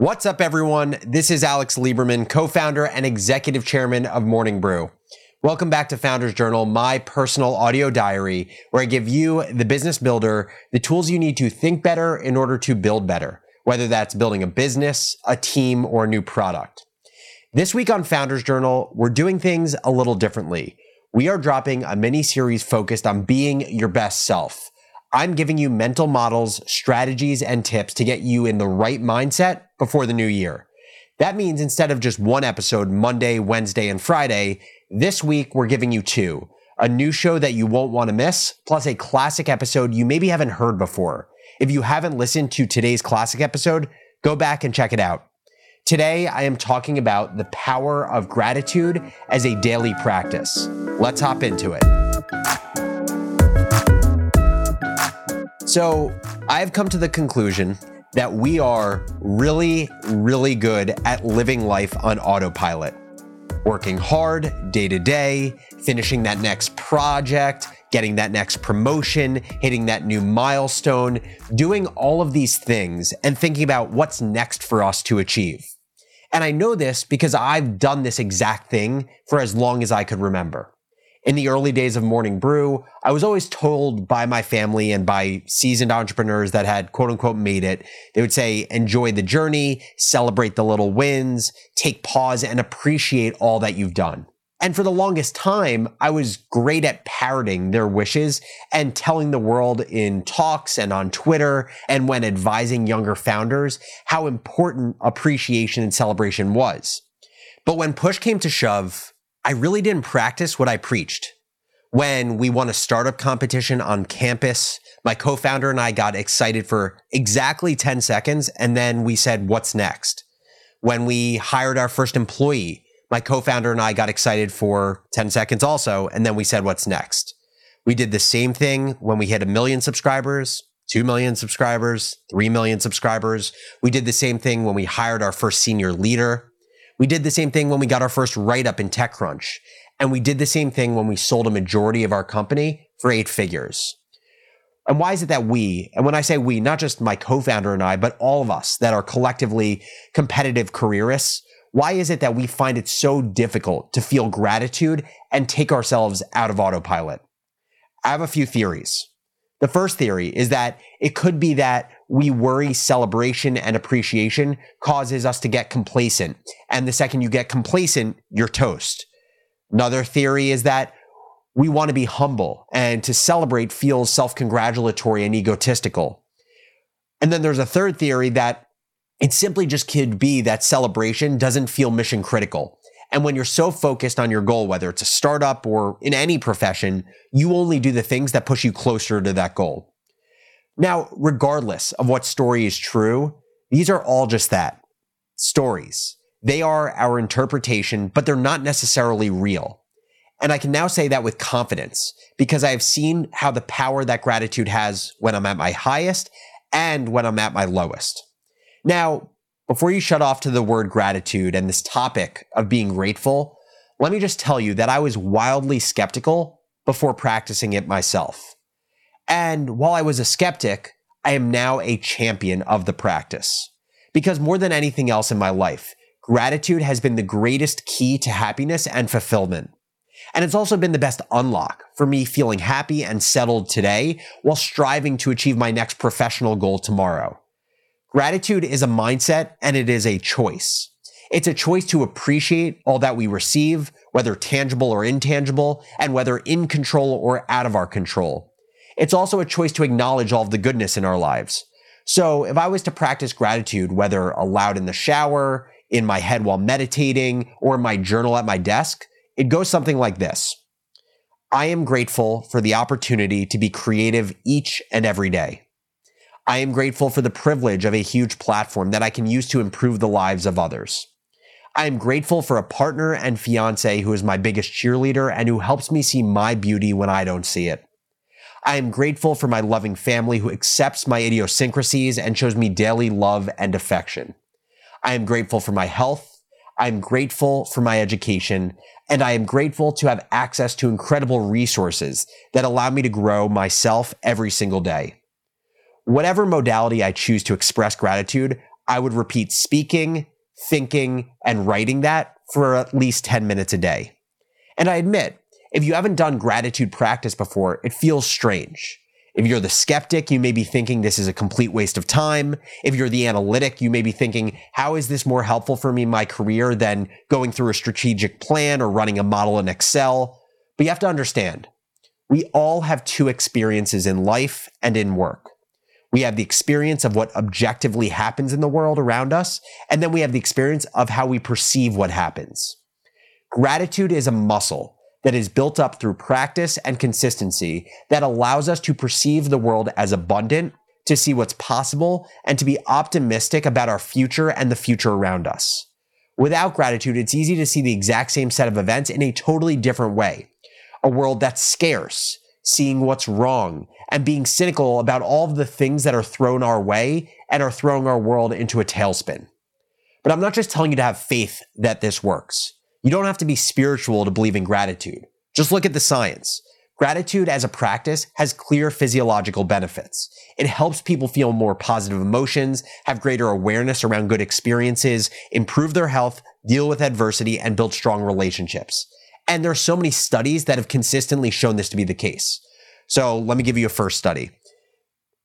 What's up, everyone? This is Alex Lieberman, co founder and executive chairman of Morning Brew. Welcome back to Founders Journal, my personal audio diary, where I give you, the business builder, the tools you need to think better in order to build better, whether that's building a business, a team, or a new product. This week on Founders Journal, we're doing things a little differently. We are dropping a mini series focused on being your best self. I'm giving you mental models, strategies, and tips to get you in the right mindset before the new year. That means instead of just one episode Monday, Wednesday, and Friday, this week we're giving you two a new show that you won't want to miss, plus a classic episode you maybe haven't heard before. If you haven't listened to today's classic episode, go back and check it out. Today, I am talking about the power of gratitude as a daily practice. Let's hop into it. So, I've come to the conclusion that we are really, really good at living life on autopilot, working hard day to day, finishing that next project, getting that next promotion, hitting that new milestone, doing all of these things and thinking about what's next for us to achieve. And I know this because I've done this exact thing for as long as I could remember in the early days of Morning Brew, I was always told by my family and by seasoned entrepreneurs that had quote unquote made it, they would say, enjoy the journey, celebrate the little wins, take pause and appreciate all that you've done. And for the longest time, I was great at parroting their wishes and telling the world in talks and on Twitter and when advising younger founders how important appreciation and celebration was. But when push came to shove, I really didn't practice what I preached. When we won a startup competition on campus, my co founder and I got excited for exactly 10 seconds, and then we said, What's next? When we hired our first employee, my co founder and I got excited for 10 seconds also, and then we said, What's next? We did the same thing when we hit a million subscribers, 2 million subscribers, 3 million subscribers. We did the same thing when we hired our first senior leader. We did the same thing when we got our first write up in TechCrunch. And we did the same thing when we sold a majority of our company for eight figures. And why is it that we, and when I say we, not just my co founder and I, but all of us that are collectively competitive careerists, why is it that we find it so difficult to feel gratitude and take ourselves out of autopilot? I have a few theories. The first theory is that it could be that we worry celebration and appreciation causes us to get complacent. And the second you get complacent, you're toast. Another theory is that we want to be humble and to celebrate feels self congratulatory and egotistical. And then there's a third theory that it simply just could be that celebration doesn't feel mission critical. And when you're so focused on your goal, whether it's a startup or in any profession, you only do the things that push you closer to that goal. Now, regardless of what story is true, these are all just that stories. They are our interpretation, but they're not necessarily real. And I can now say that with confidence because I have seen how the power that gratitude has when I'm at my highest and when I'm at my lowest. Now, before you shut off to the word gratitude and this topic of being grateful, let me just tell you that I was wildly skeptical before practicing it myself. And while I was a skeptic, I am now a champion of the practice. Because more than anything else in my life, gratitude has been the greatest key to happiness and fulfillment. And it's also been the best unlock for me feeling happy and settled today while striving to achieve my next professional goal tomorrow. Gratitude is a mindset and it is a choice. It's a choice to appreciate all that we receive, whether tangible or intangible, and whether in control or out of our control. It's also a choice to acknowledge all of the goodness in our lives. So if I was to practice gratitude, whether aloud in the shower, in my head while meditating, or in my journal at my desk, it goes something like this. I am grateful for the opportunity to be creative each and every day. I am grateful for the privilege of a huge platform that I can use to improve the lives of others. I am grateful for a partner and fiance who is my biggest cheerleader and who helps me see my beauty when I don't see it. I am grateful for my loving family who accepts my idiosyncrasies and shows me daily love and affection. I am grateful for my health. I am grateful for my education. And I am grateful to have access to incredible resources that allow me to grow myself every single day whatever modality I choose to express gratitude, I would repeat speaking, thinking, and writing that for at least 10 minutes a day. And I admit, if you haven't done gratitude practice before, it feels strange. If you're the skeptic, you may be thinking this is a complete waste of time. If you're the analytic, you may be thinking, how is this more helpful for me in my career than going through a strategic plan or running a model in Excel? But you have to understand, we all have two experiences in life and in work. We have the experience of what objectively happens in the world around us, and then we have the experience of how we perceive what happens. Gratitude is a muscle that is built up through practice and consistency that allows us to perceive the world as abundant, to see what's possible, and to be optimistic about our future and the future around us. Without gratitude, it's easy to see the exact same set of events in a totally different way. A world that's scarce, seeing what's wrong, and being cynical about all of the things that are thrown our way and are throwing our world into a tailspin. But I'm not just telling you to have faith that this works. You don't have to be spiritual to believe in gratitude. Just look at the science. Gratitude as a practice has clear physiological benefits. It helps people feel more positive emotions, have greater awareness around good experiences, improve their health, deal with adversity, and build strong relationships. And there are so many studies that have consistently shown this to be the case. So let me give you a first study.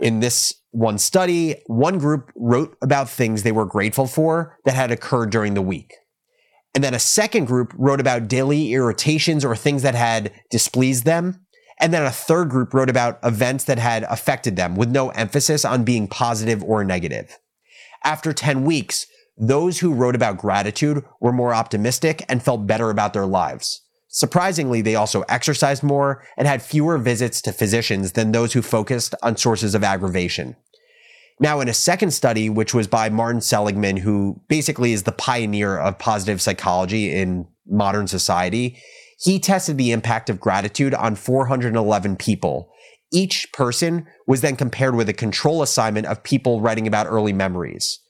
In this one study, one group wrote about things they were grateful for that had occurred during the week. And then a second group wrote about daily irritations or things that had displeased them. And then a third group wrote about events that had affected them with no emphasis on being positive or negative. After 10 weeks, those who wrote about gratitude were more optimistic and felt better about their lives. Surprisingly, they also exercised more and had fewer visits to physicians than those who focused on sources of aggravation. Now, in a second study, which was by Martin Seligman, who basically is the pioneer of positive psychology in modern society, he tested the impact of gratitude on 411 people. Each person was then compared with a control assignment of people writing about early memories.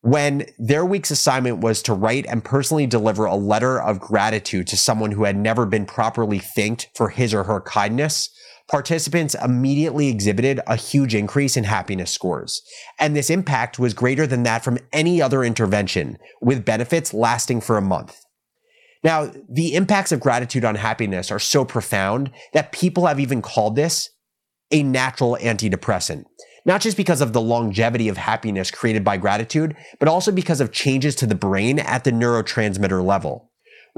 When their week's assignment was to write and personally deliver a letter of gratitude to someone who had never been properly thanked for his or her kindness, participants immediately exhibited a huge increase in happiness scores. And this impact was greater than that from any other intervention, with benefits lasting for a month. Now, the impacts of gratitude on happiness are so profound that people have even called this a natural antidepressant. Not just because of the longevity of happiness created by gratitude, but also because of changes to the brain at the neurotransmitter level.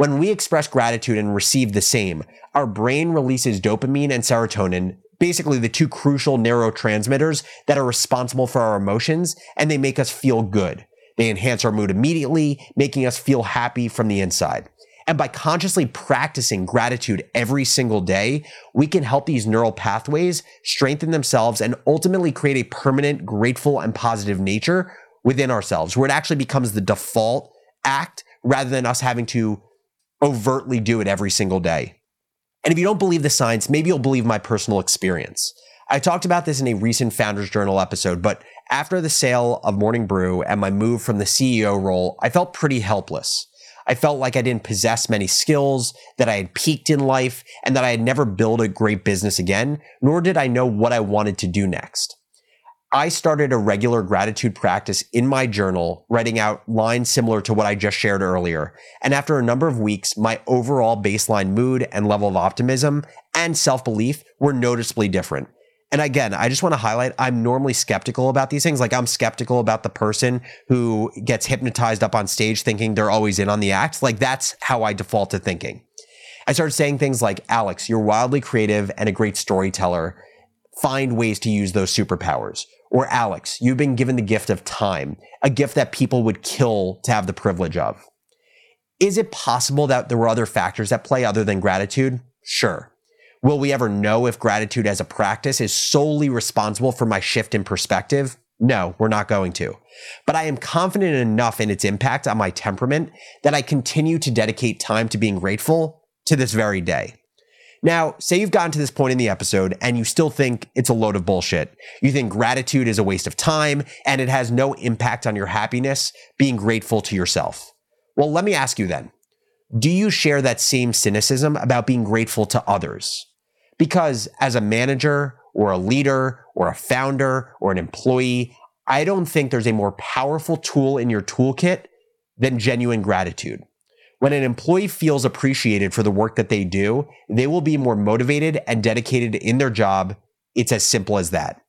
When we express gratitude and receive the same, our brain releases dopamine and serotonin, basically the two crucial neurotransmitters that are responsible for our emotions, and they make us feel good. They enhance our mood immediately, making us feel happy from the inside. And by consciously practicing gratitude every single day, we can help these neural pathways strengthen themselves and ultimately create a permanent, grateful, and positive nature within ourselves, where it actually becomes the default act rather than us having to overtly do it every single day. And if you don't believe the science, maybe you'll believe my personal experience. I talked about this in a recent Founders Journal episode, but after the sale of Morning Brew and my move from the CEO role, I felt pretty helpless. I felt like I didn't possess many skills, that I had peaked in life, and that I had never built a great business again, nor did I know what I wanted to do next. I started a regular gratitude practice in my journal, writing out lines similar to what I just shared earlier. And after a number of weeks, my overall baseline mood and level of optimism and self belief were noticeably different. And again, I just want to highlight I'm normally skeptical about these things. Like I'm skeptical about the person who gets hypnotized up on stage thinking they're always in on the act. Like that's how I default to thinking. I started saying things like, Alex, you're wildly creative and a great storyteller. Find ways to use those superpowers or Alex, you've been given the gift of time, a gift that people would kill to have the privilege of. Is it possible that there were other factors at play other than gratitude? Sure. Will we ever know if gratitude as a practice is solely responsible for my shift in perspective? No, we're not going to. But I am confident enough in its impact on my temperament that I continue to dedicate time to being grateful to this very day. Now, say you've gotten to this point in the episode and you still think it's a load of bullshit. You think gratitude is a waste of time and it has no impact on your happiness, being grateful to yourself. Well, let me ask you then do you share that same cynicism about being grateful to others? Because as a manager or a leader or a founder or an employee, I don't think there's a more powerful tool in your toolkit than genuine gratitude. When an employee feels appreciated for the work that they do, they will be more motivated and dedicated in their job. It's as simple as that.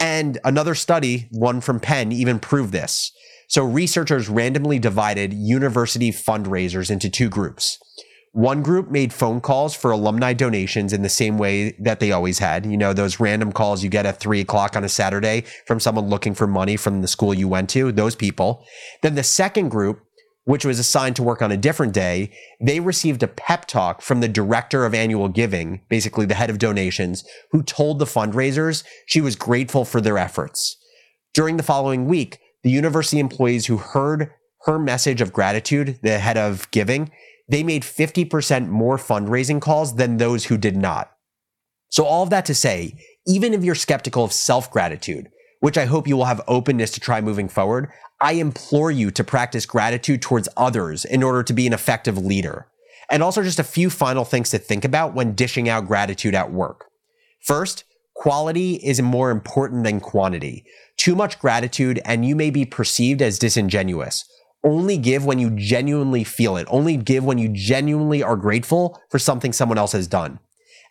And another study, one from Penn, even proved this. So researchers randomly divided university fundraisers into two groups. One group made phone calls for alumni donations in the same way that they always had. You know, those random calls you get at three o'clock on a Saturday from someone looking for money from the school you went to, those people. Then the second group, which was assigned to work on a different day, they received a pep talk from the director of annual giving, basically the head of donations, who told the fundraisers she was grateful for their efforts. During the following week, the university employees who heard her message of gratitude, the head of giving, they made 50% more fundraising calls than those who did not. So, all of that to say, even if you're skeptical of self gratitude, which I hope you will have openness to try moving forward, I implore you to practice gratitude towards others in order to be an effective leader. And also, just a few final things to think about when dishing out gratitude at work. First, quality is more important than quantity. Too much gratitude, and you may be perceived as disingenuous only give when you genuinely feel it. Only give when you genuinely are grateful for something someone else has done.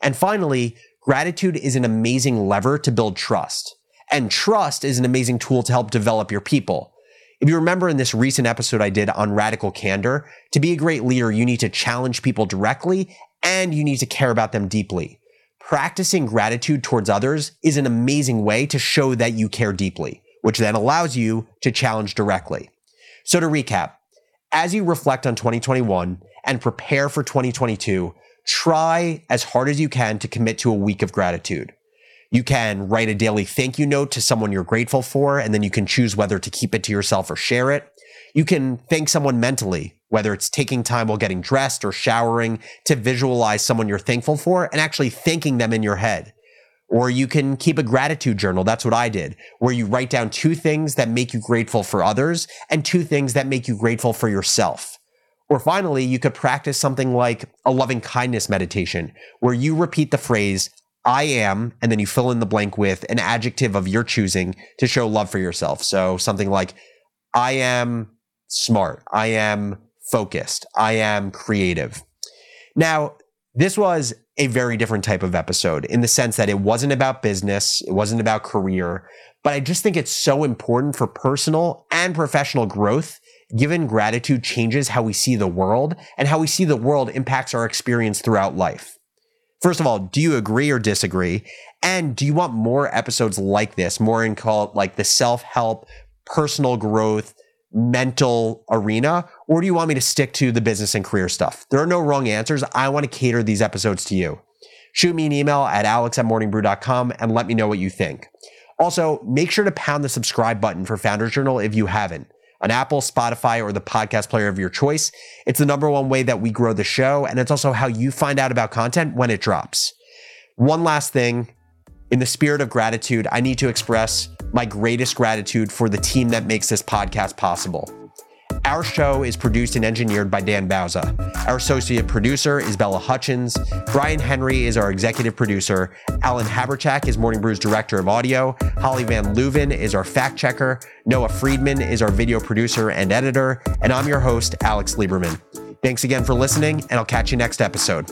And finally, gratitude is an amazing lever to build trust. And trust is an amazing tool to help develop your people. If you remember in this recent episode I did on radical candor, to be a great leader, you need to challenge people directly and you need to care about them deeply. Practicing gratitude towards others is an amazing way to show that you care deeply, which then allows you to challenge directly. So to recap, as you reflect on 2021 and prepare for 2022, try as hard as you can to commit to a week of gratitude. You can write a daily thank you note to someone you're grateful for, and then you can choose whether to keep it to yourself or share it. You can thank someone mentally, whether it's taking time while getting dressed or showering to visualize someone you're thankful for and actually thanking them in your head. Or you can keep a gratitude journal. That's what I did, where you write down two things that make you grateful for others and two things that make you grateful for yourself. Or finally, you could practice something like a loving kindness meditation, where you repeat the phrase, I am, and then you fill in the blank with an adjective of your choosing to show love for yourself. So something like, I am smart. I am focused. I am creative. Now, this was a very different type of episode in the sense that it wasn't about business, it wasn't about career, but I just think it's so important for personal and professional growth. Given gratitude changes how we see the world and how we see the world impacts our experience throughout life. First of all, do you agree or disagree? And do you want more episodes like this, more in called like the self help, personal growth, mental arena, or do you want me to stick to the business and career stuff? There are no wrong answers. I want to cater these episodes to you. Shoot me an email at alex at morningbrew.com and let me know what you think. Also, make sure to pound the subscribe button for Founders Journal if you haven't. On Apple, Spotify, or the podcast player of your choice. It's the number one way that we grow the show, and it's also how you find out about content when it drops. One last thing in the spirit of gratitude, I need to express my greatest gratitude for the team that makes this podcast possible. Our show is produced and engineered by Dan Bauza. Our associate producer is Bella Hutchins. Brian Henry is our executive producer. Alan Haberchak is Morning Brew's director of audio. Holly Van Leuven is our fact checker. Noah Friedman is our video producer and editor. And I'm your host, Alex Lieberman. Thanks again for listening, and I'll catch you next episode.